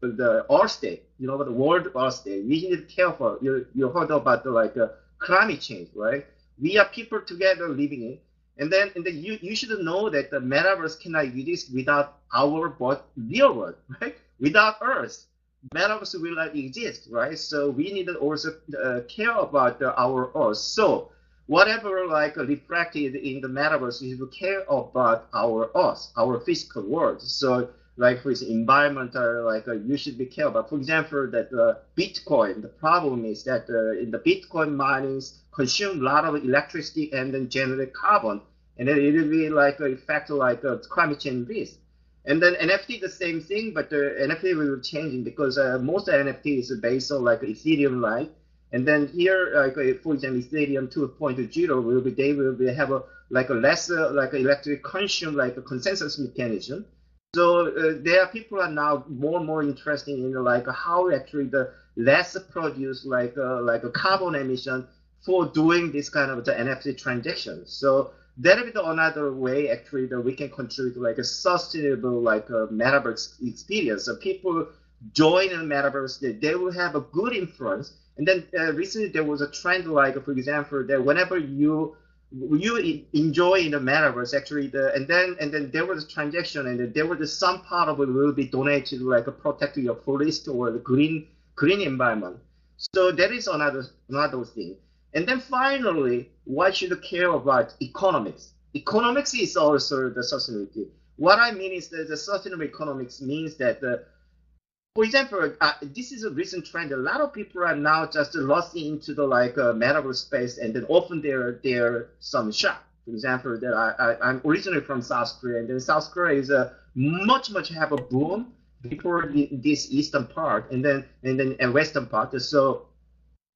the Earth Day. You know the World Earth Day. We need to care for you. You heard about the like uh, climate change, right? We are people together living it. And then, and then you, you should know that the metaverse cannot exist without our but real world, right? Without Earth metaverse will not exist, right? So we need to also uh, care about uh, our Earth. So whatever like reflected in the metaverse, you to care about our Earth, our physical world. So like for environmental, like uh, you should be careful. But for example, that uh, Bitcoin, the problem is that uh, in the Bitcoin minings consume a lot of electricity and then generate carbon, and then it will be like a effect like a climate change risk. And then NFT the same thing, but the NFT will be changing because uh, most NFT is based on like Ethereum like. And then here, like for example, Ethereum 2.0 will be they will be have a like a lesser like electric consume like a consensus mechanism. So uh, there are people are now more and more interested in like how actually the less produce like uh, like a carbon emission for doing this kind of the NFT transactions. So that is another way actually that we can contribute like a sustainable like a metaverse experience. So people join the metaverse, they, they will have a good influence. And then uh, recently there was a trend like, for example, that whenever you you enjoy in the metaverse actually the and then and then there was a transaction and there was some part of it will be donated like a protect your forest or the green green environment. So that is another another thing. And then finally, why should care about economics? Economics is also the sustainability. What I mean is that the sustainable economics means that the for example, uh, this is a recent trend. A lot of people are now just lost into the like uh, metaverse space, and then often there there some shock. For example, that I, I am originally from South Korea, and then South Korea is a much much have a boom before the, this eastern part, and then and then and western part. So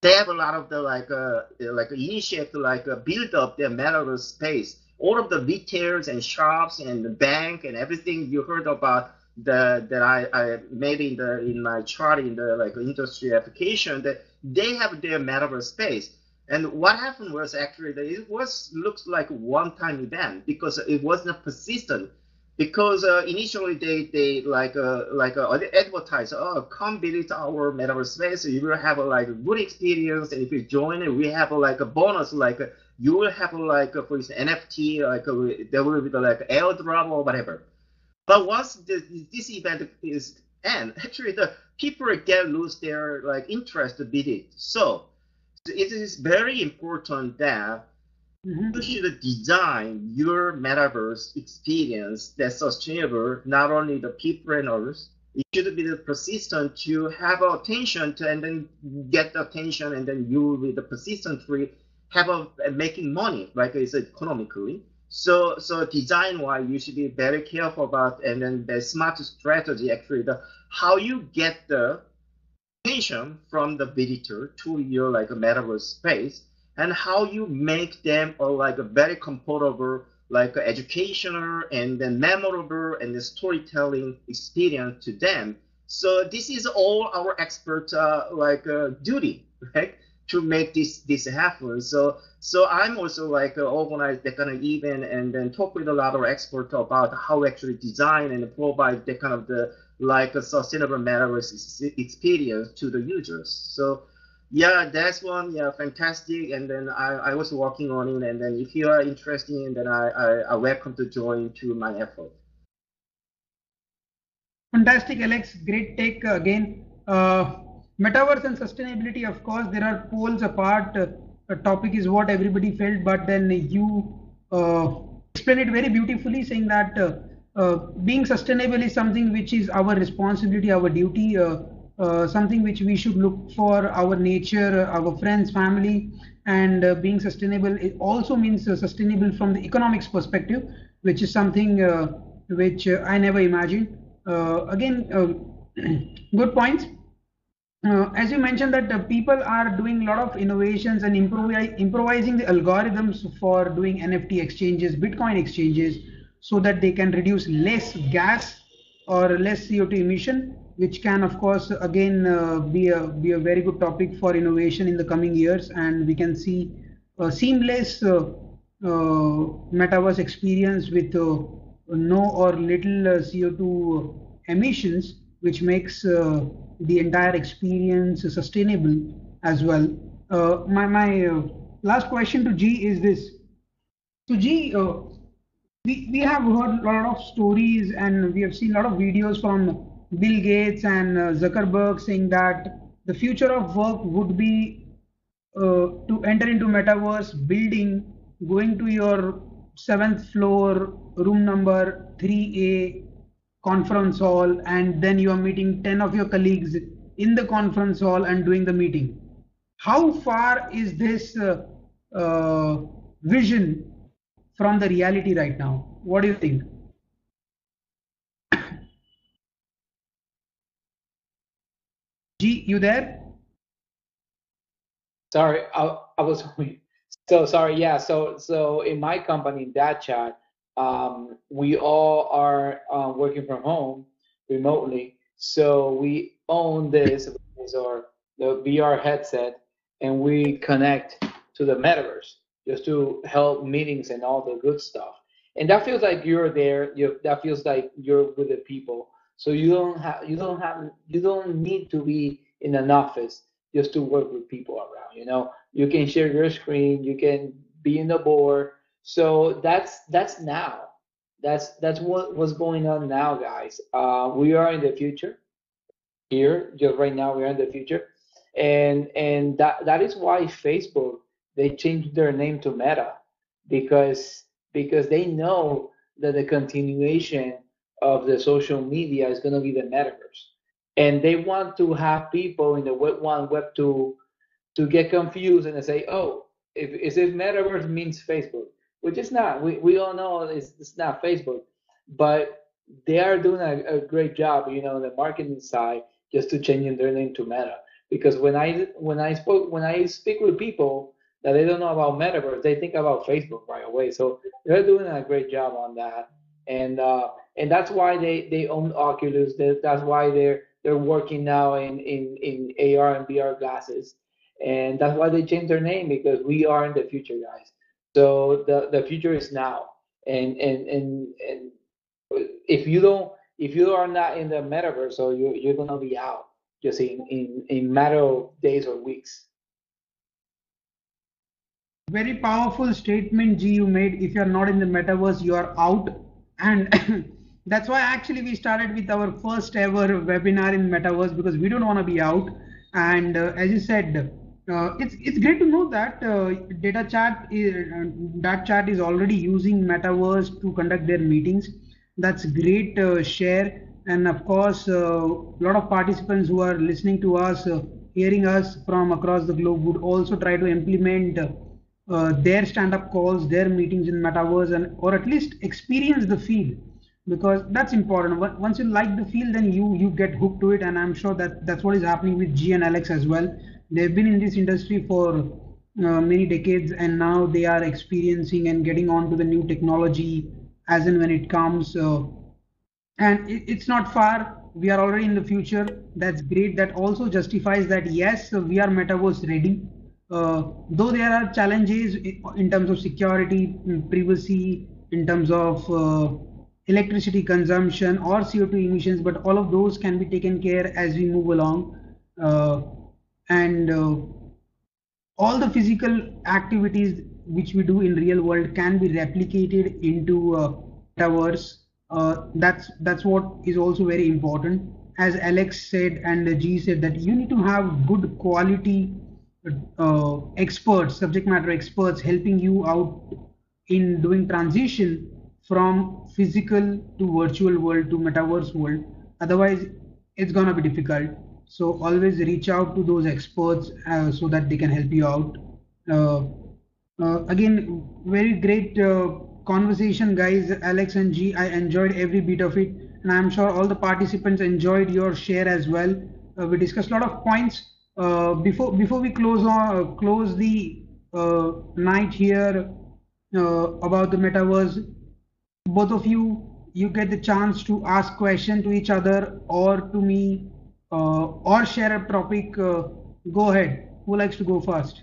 they have a lot of the like uh like initiate like uh, build up their metaverse space. All of the retailers and shops and the bank and everything you heard about the that I, I made in the in my chart in the like industry application that they have their metaverse space. And what happened was actually that it was looks like one-time event because it wasn't persistent. Because uh, initially they they like uh, like uh, advertise, oh come visit our metaverse space, you will have a like a good experience, and if you join we have a, like a bonus like you will have like for instance NFT like there will be like airdrop or whatever. But once the, this event is end, actually the people again lose their like interest to beat it. So it is very important that mm-hmm. you should design your metaverse experience that's sustainable, not only the people and others. It should be the persistent to have attention to and then get the attention and then you with the persistent persistently have a, a making money, like it's economically. So, so design wise, you should be very careful about, and then the smart strategy actually, the how you get the patient from the visitor to your like a metaverse space, and how you make them a like a very comfortable, like educational and then memorable and the storytelling experience to them. So this is all our expert uh, like uh, duty, right? To make this this happen. So so I'm also like uh, organize that kind of event and then talk with a lot of experts about how actually design and provide that kind of the like a sustainable metaverse experience to the users. So yeah, that's one. Yeah, fantastic. And then I, I was working on it. And then if you are interested, then I, I, I welcome to join to my effort. Fantastic, Alex. Great take again. Uh, metaverse and sustainability of course there are poles apart. Uh, a topic is what everybody felt but then you uh, explain it very beautifully saying that uh, uh being sustainable is something which is our responsibility our duty uh, uh, something which we should look for our nature our friends family and being sustainable it also means sustainable from the economics perspective which is something which i never imagined. Again good points uh, as you mentioned that uh, people are doing a lot of innovations and improvi improvising the algorithms for doing NFT exchanges, Bitcoin exchanges, so that they can reduce less gas or less CO2 emission, which can of course again uh, be a be a very good topic for innovation in the coming years, and we can see a seamless uh, uh, metaverse experience with uh, no or little CO2 emissions, which makes the entire experience is sustainable as well. Uh, my my uh, last question to G is this. So G, uh, we we have heard a lot of stories and we have seen a lot of videos from Bill Gates and uh, Zuckerberg saying that the future of work would be uh, to enter into metaverse building, going to your seventh floor, room number 3A, conference hall and then you are meeting 10 of your colleagues in the conference hall and doing the meeting how far is this uh, uh, vision from the reality right now what do you think G, you there? Sorry, I, I was so sorry. Yeah, so so in my company, DATChat, um, we all are uh, working from home remotely. So we own this or the VR headset, and we connect to the metaverse just to help meetings and all the good stuff. And that feels like you're there. You that feels like you're with the people. So you don't have you don't have you don't need to be in an office just to work with people around. You know, you can share your screen. You can be in the board so that's that's now. That's that's what what's going on now, guys. Uh, we are in the future. Here, just right now, we are in the future, and and that that is why Facebook they changed their name to Meta because because they know that the continuation of the social media is going to be the metaverse, and they want to have people in the Web one, Web two, to get confused and say, oh, if is if metaverse means Facebook, which is not. We we all know it's, it's not Facebook, but they are doing a, a great job, you know, the marketing side, just to changing their name to Meta. Because when I when I spoke when I speak with people that they don't know about metaverse, they think about Facebook right away. So they're doing a great job on that, and uh, and that's why they they own Oculus. That's why they're they're working now in in in AR and VR glasses, and that's why they changed their name because we are in the future, guys. So the the future is now, and and and and if you don't if you are not in the metaverse, so you you're gonna be out just in in in matter of days or weeks. Very powerful statement, G, you made. If you're not in the metaverse, you are out. And that's why actually we started with our first ever webinar in metaverse because we don't want to be out. And uh, as you said, uh, it's it's great to know that uh, DATChat is, uh, chat is already using metaverse to conduct their meetings. That's great uh, share. And of course a uh, lot of participants who are listening to us hearing us from across the globe would also try to implement their stand-up calls their meetings in metaverse and or at least experience the field. Because that's important. Once you like the field then you you get hooked to it. And i'm sure that that's what is happening with g and alex as well they've been in this industry for uh, many decades and now they are experiencing and getting on to the new technology as and when it comes uh, and it, it's not far. We are already in the future. That's great. That also justifies that yes we are metaverse ready. Uh, though there are challenges in terms of security privacy in terms of uh, electricity consumption or co2 emissions but all of those can be taken care as we move along. Uh, and uh, all the physical activities which we do in real world can be replicated into uh, towers. Uh, that's that's what is also very important. As Alex said and G said that you need to have good quality uh, experts, subject matter experts, helping you out in doing transition from physical to virtual world to metaverse world. Otherwise, it's gonna be difficult. So always reach out to those experts uh, so that they can help you out. Uh, uh, again, very great uh, conversation, guys. Alex and G, I enjoyed every bit of it, and I'm sure all the participants enjoyed your share as well. Uh, we discussed a lot of points. Before before we close on close the night here about the metaverse, both of you you get the chance to ask question to each other or to me or share a topic. go ahead. Who likes to go first?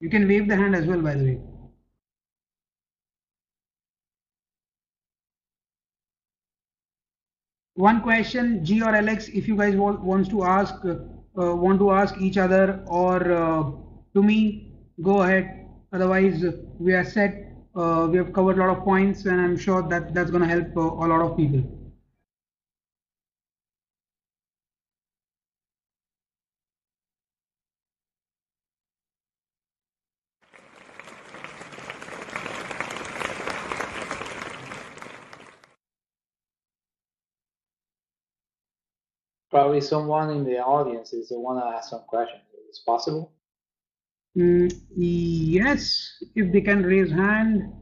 You can wave the hand as well, by the way. One question, G or Alex, if you guys want, wants to ask, uh, want to ask each other or uh, to me, go ahead. Otherwise, we are set. Uh, we have covered a lot of points, and I'm sure that that's going to help uh, a lot of people. Probably someone in the audience is the one to ask some questions. Is possible? Mm, yes, if they can raise hand,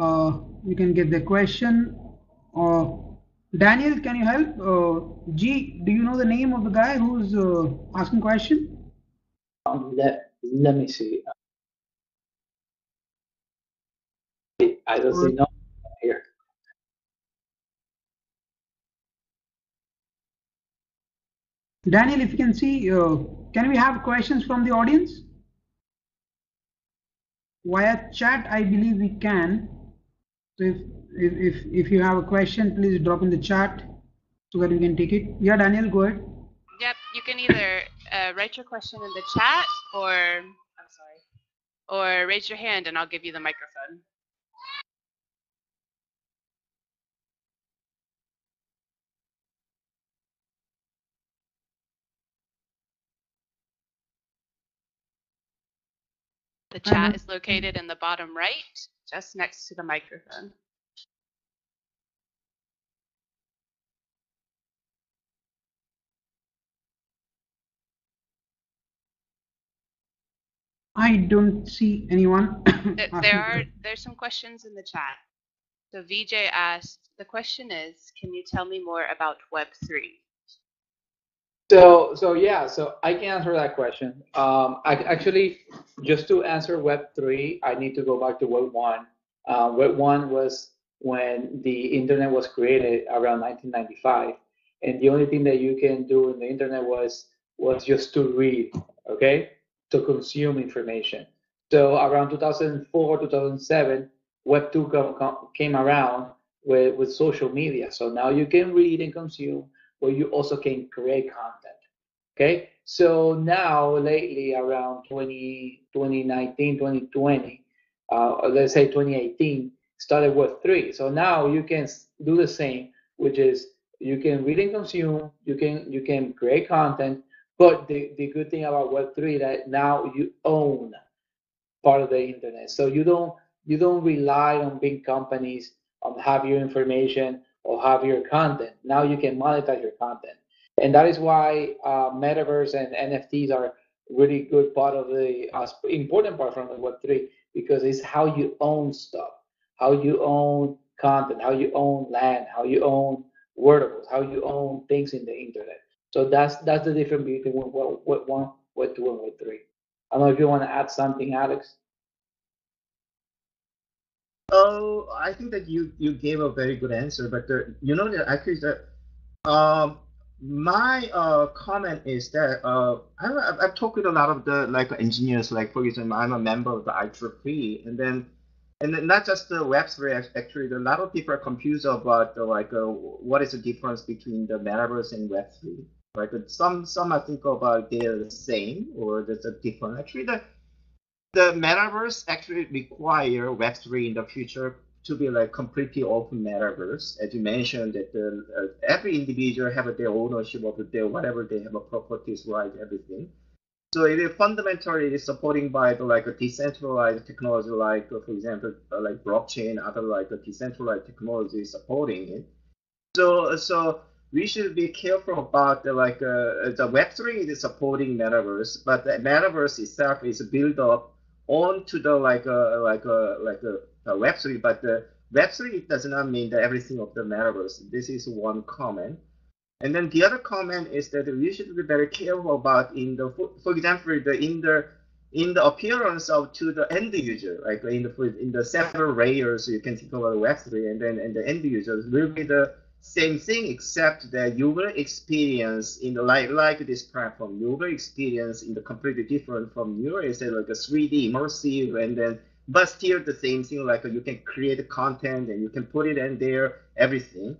uh, you can get the question. Uh, Daniel, can you help? Uh, G, do you know the name of the guy who's uh, asking question? Um, let, let me see. I don't see no Daniel, if you can see, uh, can we have questions from the audience? Via chat, I believe we can. So if, if, if, you have a question, please drop in the chat so that we can take it. Yeah, Daniel, go ahead. Yep, you can either uh, write your question in the chat or, I'm sorry, or raise your hand and I'll give you the microphone. The I chat is located in the bottom right, just next to the microphone. I don't see anyone. Th- There are there's some questions in the chat. So VJ asked, the question is, can you tell me more about Web3? So, so yeah, so I can answer that question. Um, I actually, just to answer Web three, I need to go back to Web one. Uh, Web one was when the internet was created around 1995, and the only thing that you can do in the internet was was just to read, okay, to consume information. So around 2004, 2007, Web two come, come, came around with with social media. So now you can read and consume where you also can create content. Okay, so now lately around 20, 2019, 2020, uh, let's say 2018, started Web three. So now you can do the same, which is you can read and consume, you can you can create content, but the, the good thing about Web three that now you own part of the internet. So you don't you don't rely on big companies on have your information or have your content. Now you can monetize your content, and that is why uh, metaverse and NFTs are really good part of the uh, important part from the Web three because it's how you own stuff, how you own content, how you own land, how you own verticals, how you own things in the internet. So that's that's the difference between what what one, what two, and what three. I don't know if you want to add something, Alex. Oh, I think that you you gave a very good answer, but the, you know that actually the um my uh comment is that uh I, I've, talked with a lot of the like engineers, like for example, I'm a member of the IEEE, and then and then not just the Web3, actually, a lot of people are confused about the, like uh, what is the difference between the metaverse and Web3. Like uh, some some I think about they're the same or there's a different. Actually, the the metaverse actually require Web3 in the future to be like completely open metaverse. As you mentioned, that the, uh, every individual have their ownership of their whatever they have a properties, right, everything. So it is fundamentally it is supporting by the like a decentralized technology, like uh, for example, uh, like blockchain, other like a decentralized technology supporting it. So so we should be careful about the like uh, the Web3 is supporting metaverse, but the metaverse itself is built up onto the like uh, uh, uh, a like a like a, a Web3, but the Web3 does not mean that everything of the metaverse. This is one comment. And then the other comment is that we should be very careful about in the, for, for example, the in the in the appearance of to the end user, like in the in the several layers, you can think about Web3, and then and the end users will be the same thing, except that you will experience in the like like this platform, you will experience in the completely different from your is like a 3D immersive, and then but still the same thing, like you can create content and you can put it in there, everything.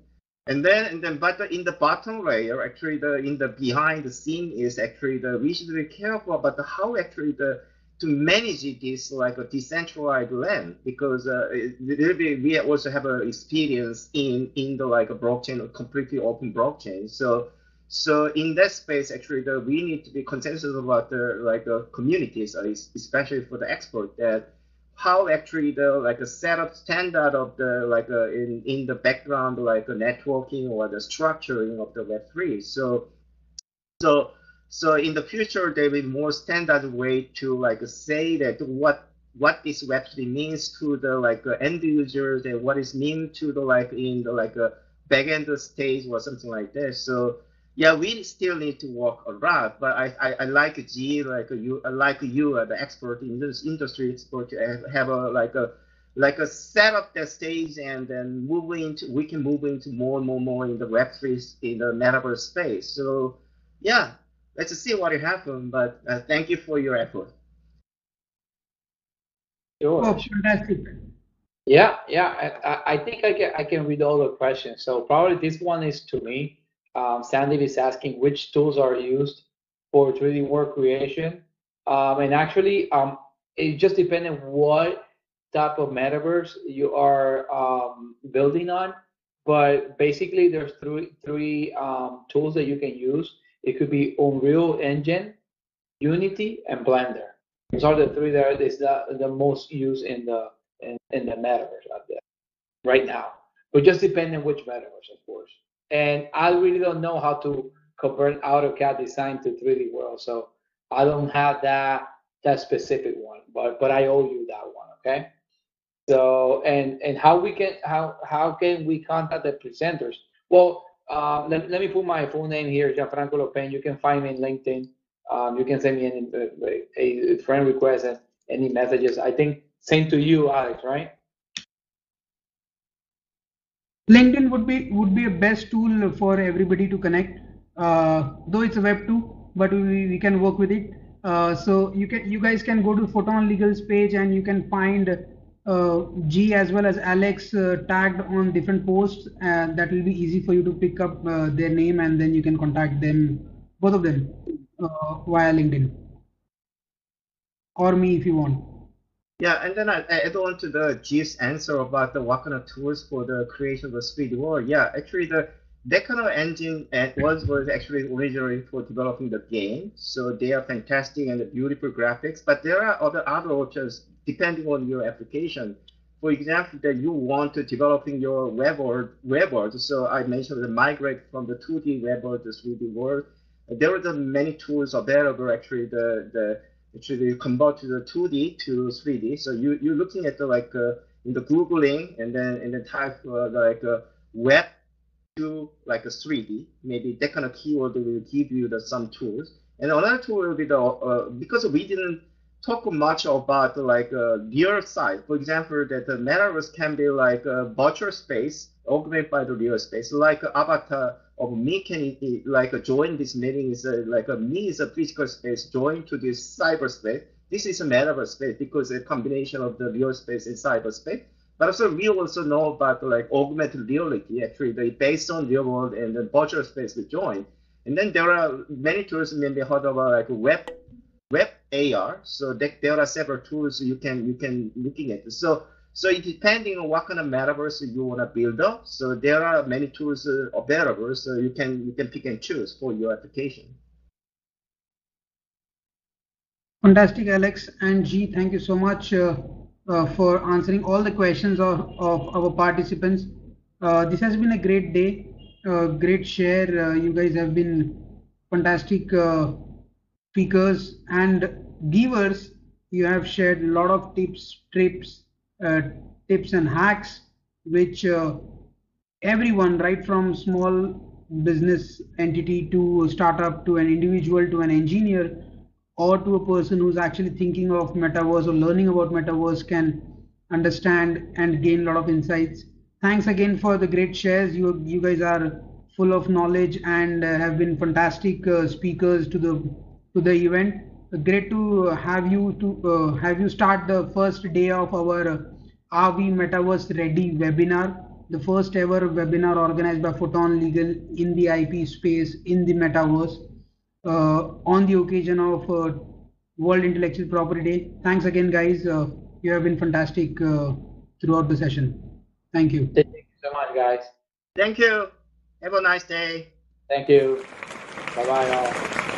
And then, and then, but the, in the bottom layer, actually, the in the behind the scene is actually the we should be careful about the, how actually the to manage this like a decentralized land because uh, we also have an experience in in the like a blockchain, a completely open blockchain. So so in that space, actually, the, we need to be consensus about the like the communities, uh, especially for the export that how actually the like a setup standard of the like a, in in the background like a networking or the structuring of the Web3. So so so in the future there will be more standard way to like say that what what this Web3 means to the like uh, end users and what is mean to the like in the like a backend stage or something like that. So yeah, we still need to work a lot, but I, I, I like G, like you, like you, are the expert in this industry expert, to have- a like a like a set up the stage and then move into we can move into more and more more in the Web three in the metaverse space. So yeah, let's see what will happen. But uh, thank you for your effort. Sure. Oh, fantastic. Yeah, yeah. I, I- I think I can I can read all the questions. So probably this one is to me. Um, Sandy is asking which tools are used for 3D work creation. Um, and actually, um, it just depends on what type of metaverse you are um, building on. But basically, there's three three um, tools that you can use. It could be Unreal Engine, Unity, and Blender. Those are the three that is the, the most used in the in, in the metaverse out there right now. But just depending which metaverse, of course. And I really don't know how to convert AutoCAD design to 3D world, so I don't have that that specific one. But but I owe you that one, okay? So and and how we can how how can we contact the presenters? Well, uh, let, let me put my full name here, Gianfranco Lopen. You can find me in LinkedIn. Um, you can send me any, a, a friend request and any messages. I think same to you, Alex, right? LinkedIn would be would be a best tool for everybody to connect. Uh, though it's a web tool, but we, we can work with it. Uh, so you can you guys can go to Photon Legal's page and you can find uh, G as well as Alex uh, tagged on different posts. And that will be easy for you to pick up uh, their name and then you can contact them, both of them, uh, via LinkedIn or me if you want. Yeah, and then I I add on to the G's answer about the what kind of tools for the creation of the 3D world. Yeah, actually the that kind of engine uh, was was actually originally for developing the game. So they are fantastic and beautiful graphics. But there are other other options depending on your application. For example, that you want to developing your web world, web world. So I mentioned the migrate from the 2D web world to 3D world. There are the many tools available. Actually, the the actually convert to the 2D to 3D. So you you're looking at the like uh, in the googling and then and then type uh, like uh, web to like a 3D. Maybe that kind of keyword will give you the some tools. And another tool will be the uh, because we didn't talk much about like a real side. For example, that the metaverse can be like a virtual space augmented by the real space, like avatar of me can like join this meeting is a, like a me is a physical space joined to this cyberspace. This is a metaverse space because a combination of the real space and cyberspace. But also we also know about like augmented reality, actually they based on real world and the virtual space to join. And then there are many tools maybe heard about like web web AR. So there are several tools you can you can looking at. So so it depending on what kind of metaverse you want to build up. So there are many tools uh, available. So you can you can pick and choose for your application. Fantastic, Alex and G. Thank you so much uh, uh, for answering all the questions of, of our participants. Uh, this has been a great day, uh, great share. Uh, you guys have been fantastic speakers and givers. You have shared a lot of tips, trips, tips and hacks, which everyone, right from small business entity to startup to an individual to an engineer or to a person who's actually thinking of metaverse or learning about metaverse can understand and gain a lot of insights. Thanks again for the great shares. You you guys are full of knowledge and uh, have been fantastic uh, speakers to the to the event. Great to have you to uh, have you start the first day of our Are We Metaverse Ready webinar, the first ever webinar organized by Photon Legal in the IP space in the metaverse. Uh, on the occasion of uh, World Intellectual Property Day. Thanks again, guys. Uh, you have been fantastic throughout the session. Thank you. Thank you so much, guys. Thank you. Have a nice day. Thank you. Bye bye, all.